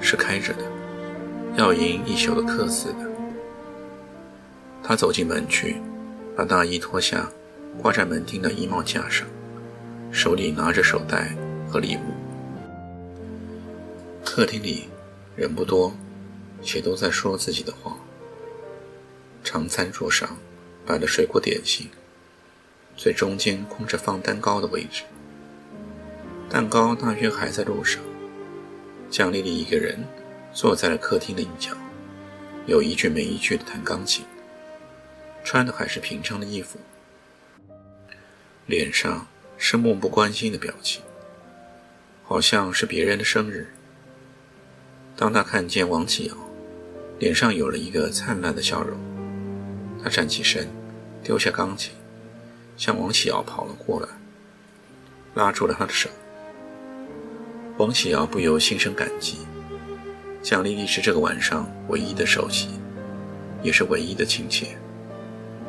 是开着的，要迎一宿的客似的。他走进门去，把大衣脱下，挂在门厅的衣帽架上，手里拿着手袋和礼物。客厅里人不多，且都在说自己的话。长餐桌上摆了水果点心，最中间空着放蛋糕的位置，蛋糕大约还在路上。蒋丽丽一个人坐在了客厅的一角，有一句没一句的弹钢琴，穿的还是平常的衣服，脸上是漠不关心的表情，好像是别人的生日。当他看见王启尧，脸上有了一个灿烂的笑容，他站起身，丢下钢琴，向王启尧跑了过来，拉住了他的手。王启尧不由心生感激。蒋丽丽是这个晚上唯一的熟悉，也是唯一的亲切，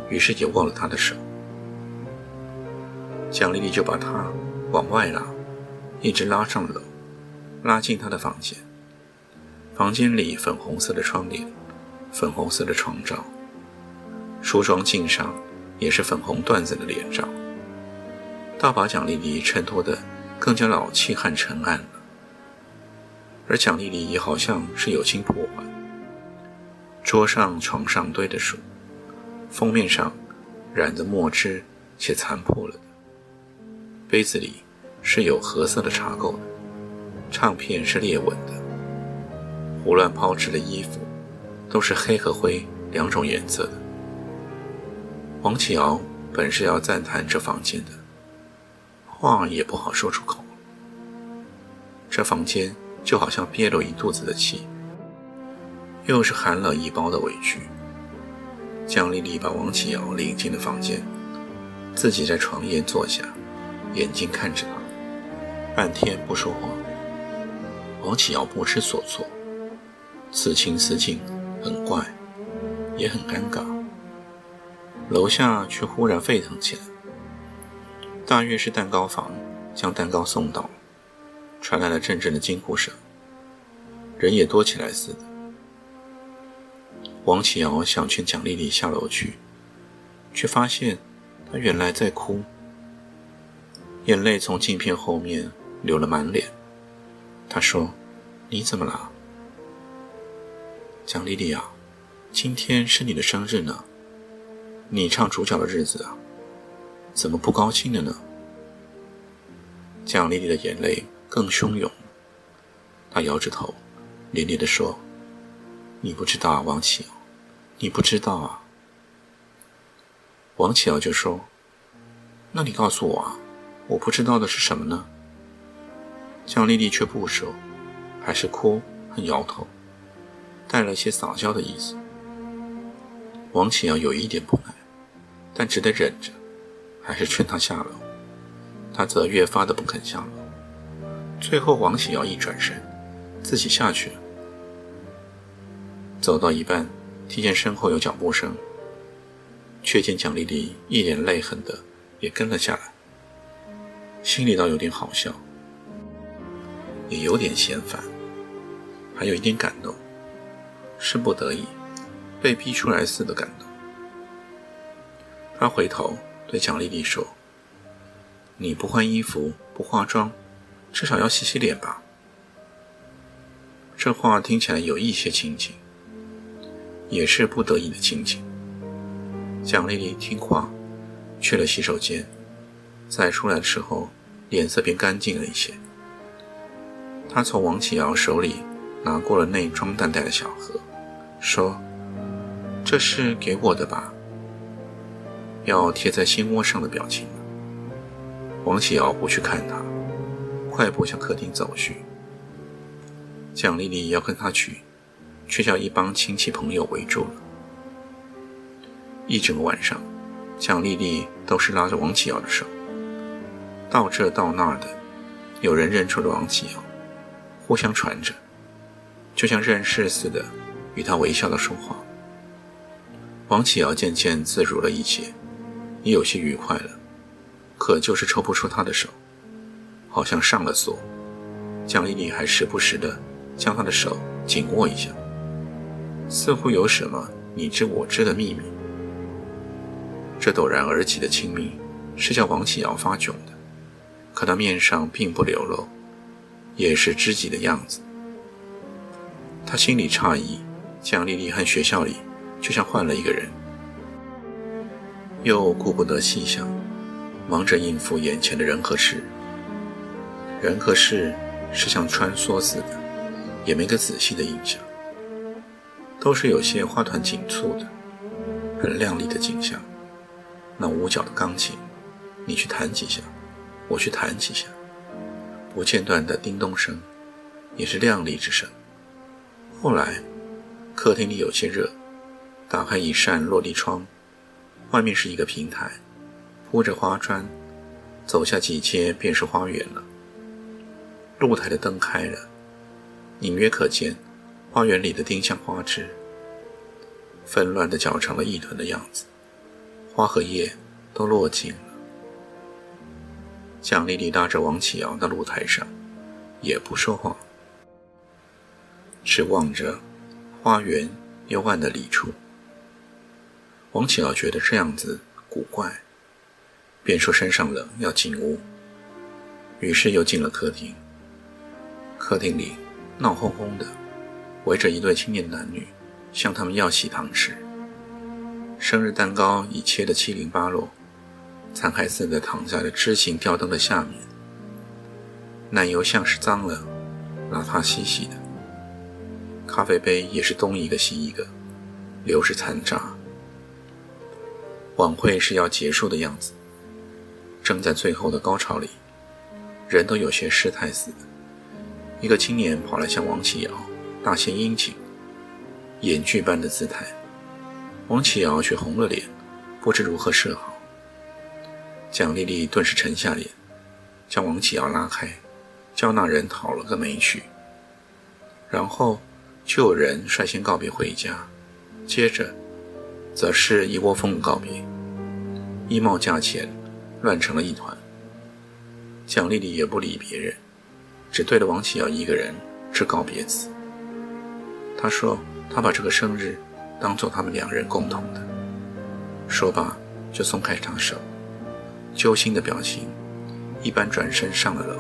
于是也握了她的手。蒋丽丽就把她往外拉，一直拉上楼，拉进她的房间。房间里粉红色的窗帘，粉红色的床罩，梳妆镜上也是粉红缎子的脸罩，倒把蒋丽丽衬托得更加老气和沉暗。而蒋丽丽也好像是有心破坏。桌上、床上堆的书，封面上染着墨汁且残破了的。杯子里是有褐色的茶垢的，唱片是裂纹的。胡乱抛掷的衣服都是黑和灰两种颜色的。王启尧本是要赞叹这房间的，话也不好说出口。这房间。就好像憋了一肚子的气，又是含了一包的委屈。江丽丽把王启尧领进了房间，自己在床沿坐下，眼睛看着他，半天不说话。王启尧不知所措，此情此景很怪，也很尴尬。楼下却忽然沸腾起来，大约是蛋糕房将蛋糕送到。传来了阵阵的惊呼声，人也多起来似的。王启尧想劝蒋丽丽下楼去，却发现她原来在哭，眼泪从镜片后面流了满脸。他说：“你怎么了，蒋丽丽啊？今天是你的生日呢，你唱主角的日子啊，怎么不高兴了呢？”蒋丽丽的眼泪。更汹涌。他摇着头，连连地说：“你不知道啊，王启尧，你不知道啊。”王启尧就说：“那你告诉我啊，我不知道的是什么呢？”江丽丽却不说，还是哭和摇头，带了些撒娇的意思。王启尧有一点不耐，但只得忍着，还是劝他下楼。他则越发的不肯下楼。最后，王喜尧一转身，自己下去了。走到一半，听见身后有脚步声，却见蒋丽丽一脸泪痕的也跟了下来。心里倒有点好笑，也有点嫌烦，还有一点感动，是不得已，被逼出来似的感动。他回头对蒋丽丽说：“你不换衣服，不化妆。”至少要洗洗脸吧。这话听起来有一些亲情，也是不得已的亲情。蒋丽丽听话，去了洗手间，再出来的时候，脸色便干净了一些。她从王启尧手里拿过了那装蛋蛋的小盒，说：“这是给我的吧？要贴在心窝上的表情。”王启尧不去看他。快步向客厅走去。蒋丽丽要跟他去，却叫一帮亲戚朋友围住了。一整个晚上，蒋丽丽都是拉着王启尧的手，到这到那的，有人认出了王启尧，互相传着，就像认识似的，与他微笑的说话。王启尧渐渐自如了一些，也有些愉快了，可就是抽不出他的手，好像上了锁。蒋丽丽还时不时的将他的手紧握一下，似乎有什么你知我知的秘密。这陡然而起的亲密，是叫王启尧发窘的。可他面上并不流露，也是知己的样子。他心里诧异，蒋丽丽和学校里就像换了一个人，又顾不得细想，忙着应付眼前的人和事。人和事是像穿梭似的，也没个仔细的印象，都是有些花团锦簇的，很亮丽的景象。那五角的钢琴，你去弹几下，我去弹几下，不间断的叮咚声，也是亮丽之声。后来，客厅里有些热，打开一扇落地窗，外面是一个平台，铺着花砖，走下几阶便是花园了。露台的灯开了，隐约可见花园里的丁香花枝，纷乱地搅成了一团的样子。花和叶都落尽了。蒋丽丽拉着王启尧到露台上，也不说话，只望着花园幽暗的里处。王启尧觉得这样子古怪，便说身上冷，要进屋。于是又进了客厅。客厅里闹哄哄的，围着一对青年男女，向他们要喜糖吃。生日蛋糕已切得七零八落，残骸似的躺在了枝形吊灯的下面。奶油像是脏了，邋遢兮兮的。咖啡杯也是东一个西一个，流着残渣。晚会是要结束的样子，正在最后的高潮里，人都有些失态似的。一个青年跑来向王启尧大献殷勤，演剧般的姿态。王启尧却红了脸，不知如何是好。蒋丽丽顿时沉下脸，将王启尧拉开，叫那人讨了个没趣。然后就有人率先告别回家，接着则是一窝蜂告别，衣帽架前乱成了一团。蒋丽丽也不理别人，只对了王启尧一个人致告别词。他说：“他把这个生日。”当做他们两人共同的，说罢就松开他手，揪心的表情，一般转身上了楼。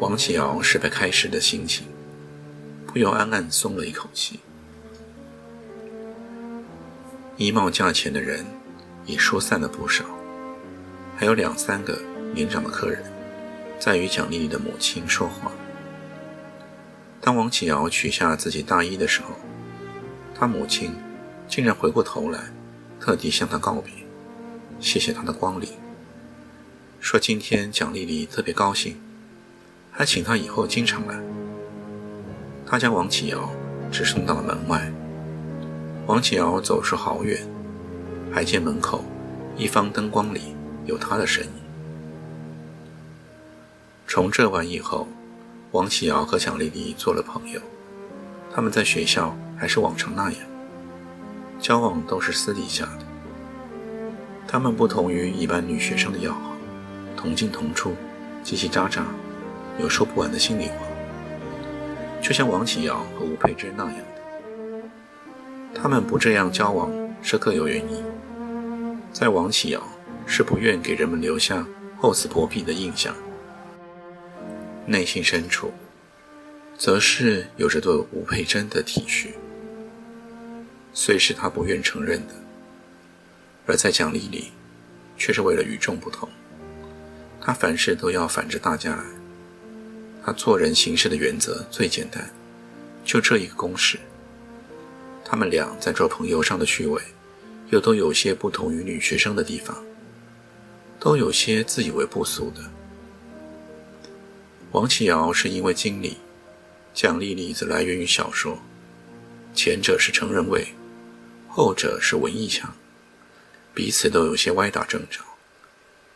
王启尧是被开始的心情，不由暗暗松了一口气。衣帽架前的人也疏散了不少，还有两三个年长的客人在与蒋丽丽的母亲说话。当王启尧取下自己大衣的时候。他母亲竟然回过头来，特地向他告别，谢谢他的光临，说今天蒋丽丽特别高兴，还请他以后经常来。他将王启尧只送到了门外，王启尧走出好远，还见门口一方灯光里有他的身影。从这晚以后，王启尧和蒋丽丽做了朋友，他们在学校。还是往常那样，交往都是私底下的。他们不同于一般女学生的要好，同进同出，叽叽喳喳，有说不完的心里话。就像王启尧和吴佩珍那样的，他们不这样交往是各有原因。在王启尧是不愿给人们留下厚此薄彼的印象，内心深处，则是有着对吴佩珍的体恤。虽是他不愿承认的，而在奖励里，却是为了与众不同。他凡事都要反着大家来。他做人行事的原则最简单，就这一个公式。他们俩在做朋友上的趣味，又都有些不同于女学生的地方，都有些自以为不俗的。王启尧是因为经理，奖励力则来源于小说，前者是成人味，后者是文艺腔，彼此都有些歪打正着，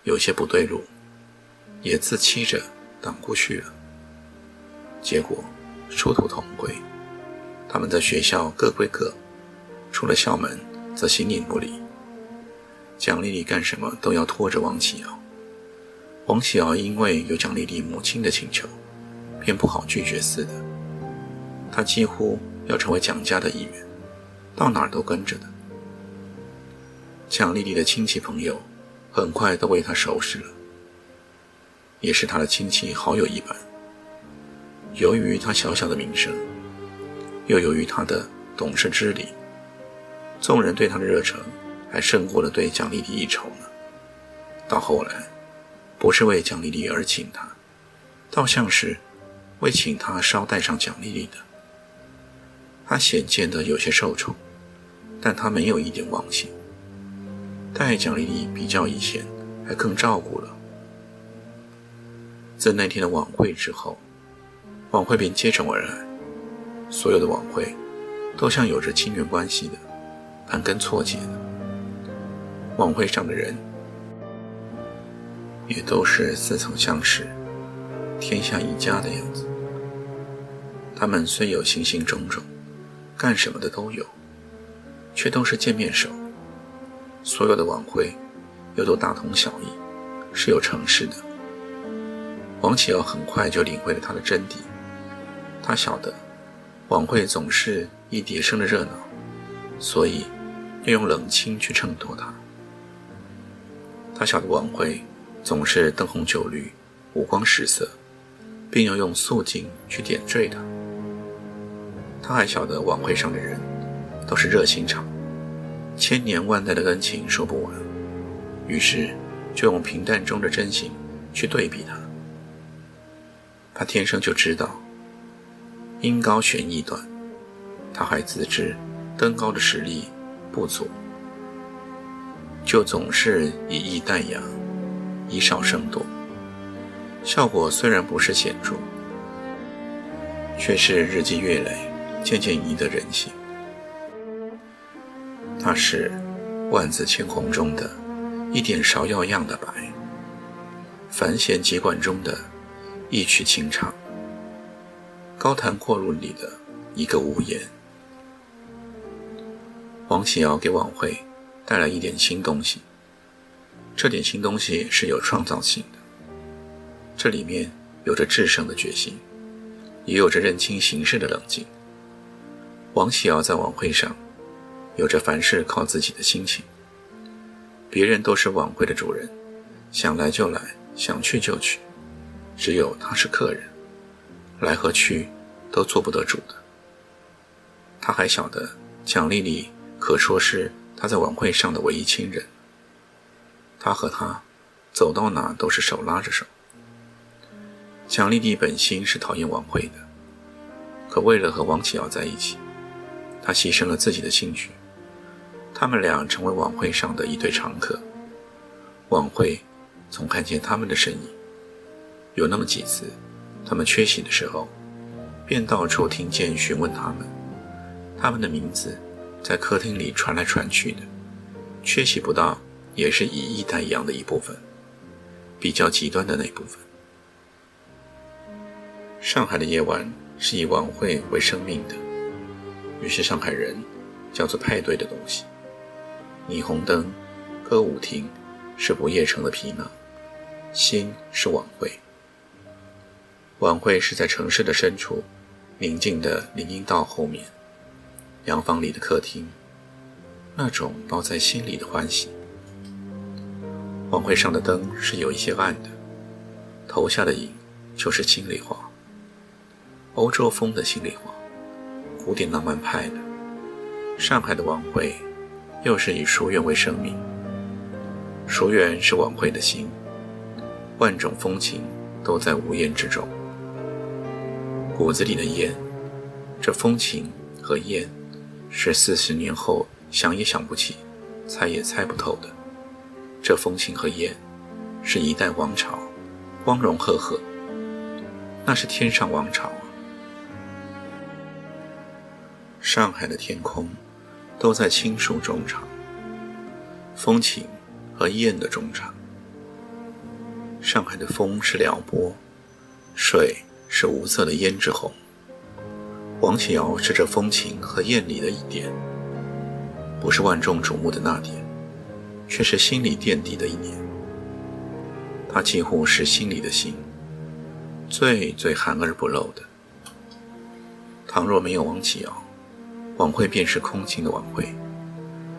有些不对路，也自欺着挡过去了。结果殊途同归，他们在学校各归各，出了校门则形影不离。蒋丽丽干什么都要拖着王启尧，王喜儿因为有蒋丽丽母亲的请求，便不好拒绝似的。他几乎要成为蒋家的一员，到哪儿都跟着的。蒋丽丽的亲戚朋友很快都为他收拾了，也是他的亲戚好友一般。由于他小小的名声，又由于他的懂事之礼，众人对他的热诚还胜过了对蒋丽丽一筹呢。到后来，不是为蒋丽丽而请他，倒像是为请他捎带上蒋丽丽的。他显见的有些受宠，但他没有一点忘性。待蒋丽丽比较以前，还更照顾了。自那天的晚会之后，晚会便接踵而来。所有的晚会，都像有着亲缘关系的，盘根错节的。晚会上的人，也都是似曾相识、天下一家的样子。他们虽有形形种种。干什么的都有，却都是见面熟。所有的晚会又都大同小异，是有城市的。王启尧很快就领会了他的真谛。他晓得晚会总是一叠声的热闹，所以要用冷清去衬托它。他晓得晚会总是灯红酒绿、五光十色，并要用素净去点缀它。他还晓得晚会上的人都是热心肠，千年万代的恩情说不完，于是就用平淡中的真心去对比他。他天生就知道音高悬意短，他还自知登高的实力不足，就总是以逸待扬，以少胜多。效果虽然不是显著，却是日积月累。渐渐移得人心。它是万紫千红中的一点芍药样的白，繁弦急管中的一曲清唱，高谈阔论里的一个无言。王启尧给晚会带来一点新东西，这点新东西是有创造性的，这里面有着制胜的决心，也有着认清形势的冷静。王启尧在晚会上，有着凡事靠自己的心情。别人都是晚会的主人，想来就来，想去就去，只有他是客人，来和去都做不得主的。他还晓得蒋丽丽可说是他在晚会上的唯一亲人，他和她走到哪都是手拉着手。蒋丽丽本心是讨厌晚会的，可为了和王启尧在一起。他牺牲了自己的兴趣，他们俩成为晚会上的一对常客。晚会总看见他们的身影，有那么几次，他们缺席的时候，便到处听见询问他们，他们的名字在客厅里传来传去的。缺席不到，也是以逸待扬的一部分，比较极端的那部分。上海的夜晚是以晚会为生命的。于是，上海人叫做派对的东西。霓虹灯、歌舞厅是不夜城的皮囊，心是晚会。晚会是在城市的深处，宁静的林荫道后面，洋房里的客厅，那种包在心里的欢喜。晚会上的灯是有一些暗的，投下的影就是心里话，欧洲风的心里话。古典浪漫派的上海的晚会，又是以书院为生命。书院是晚会的心，万种风情都在无言之中。骨子里的烟，这风情和烟，是四十年后想也想不起，猜也猜不透的。这风情和烟，是一代王朝，光荣赫赫。那是天上王朝啊！上海的天空都在青树中长，风情和燕的中长。上海的风是撩拨，水是无色的胭脂红。王启尧是这风情和艳里的一点，不是万众瞩目的那点，却是心里垫底的一年，它几乎是心里的心，最最含而不露的。倘若没有王启尧，晚会便是空静的晚会，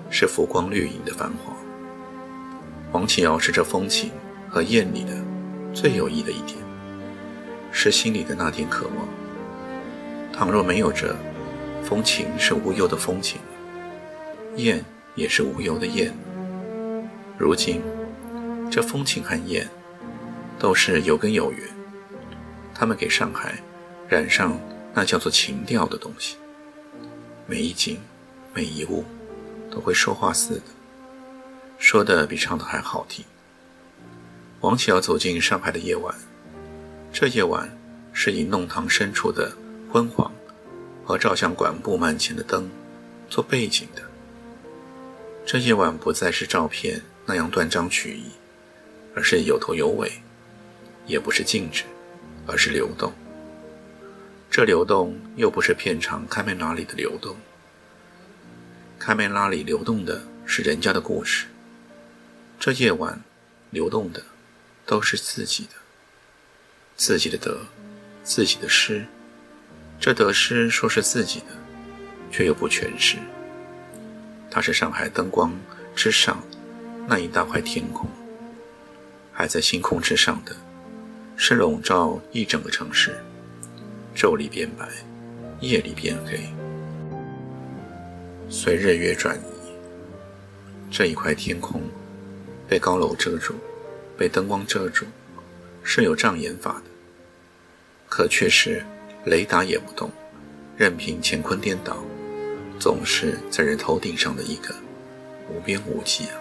是浮光掠影的繁华。王启尧是这风情和艳丽的最有益的一点，是心里的那点渴望。倘若没有这风情，是无忧的风情；艳也是无忧的艳。如今，这风情和艳都是有根有源，他们给上海染上那叫做情调的东西。每一景，每一物，都会说话似的，说的比唱的还好听。王启尧走进上海的夜晚，这夜晚是以弄堂深处的。昏黄和照相馆布幔前的灯做背景的，这夜晚不再是照片那样断章取义，而是有头有尾；也不是静止，而是流动。这流动又不是片场开门拉里的流动，开门拉里流动的是人家的故事。这夜晚流动的都是自己的，自己的得，自己的失。这得失说是自己的，却又不全是。它是上海灯光之上那一大块天空，还在星空之上的，是笼罩一整个城市。昼里变白，夜里变黑，随日月转移。这一块天空被高楼遮住，被灯光遮住，是有障眼法的，可却是。雷达也不动，任凭乾坤颠倒，总是在人头顶上的一个无边无际啊！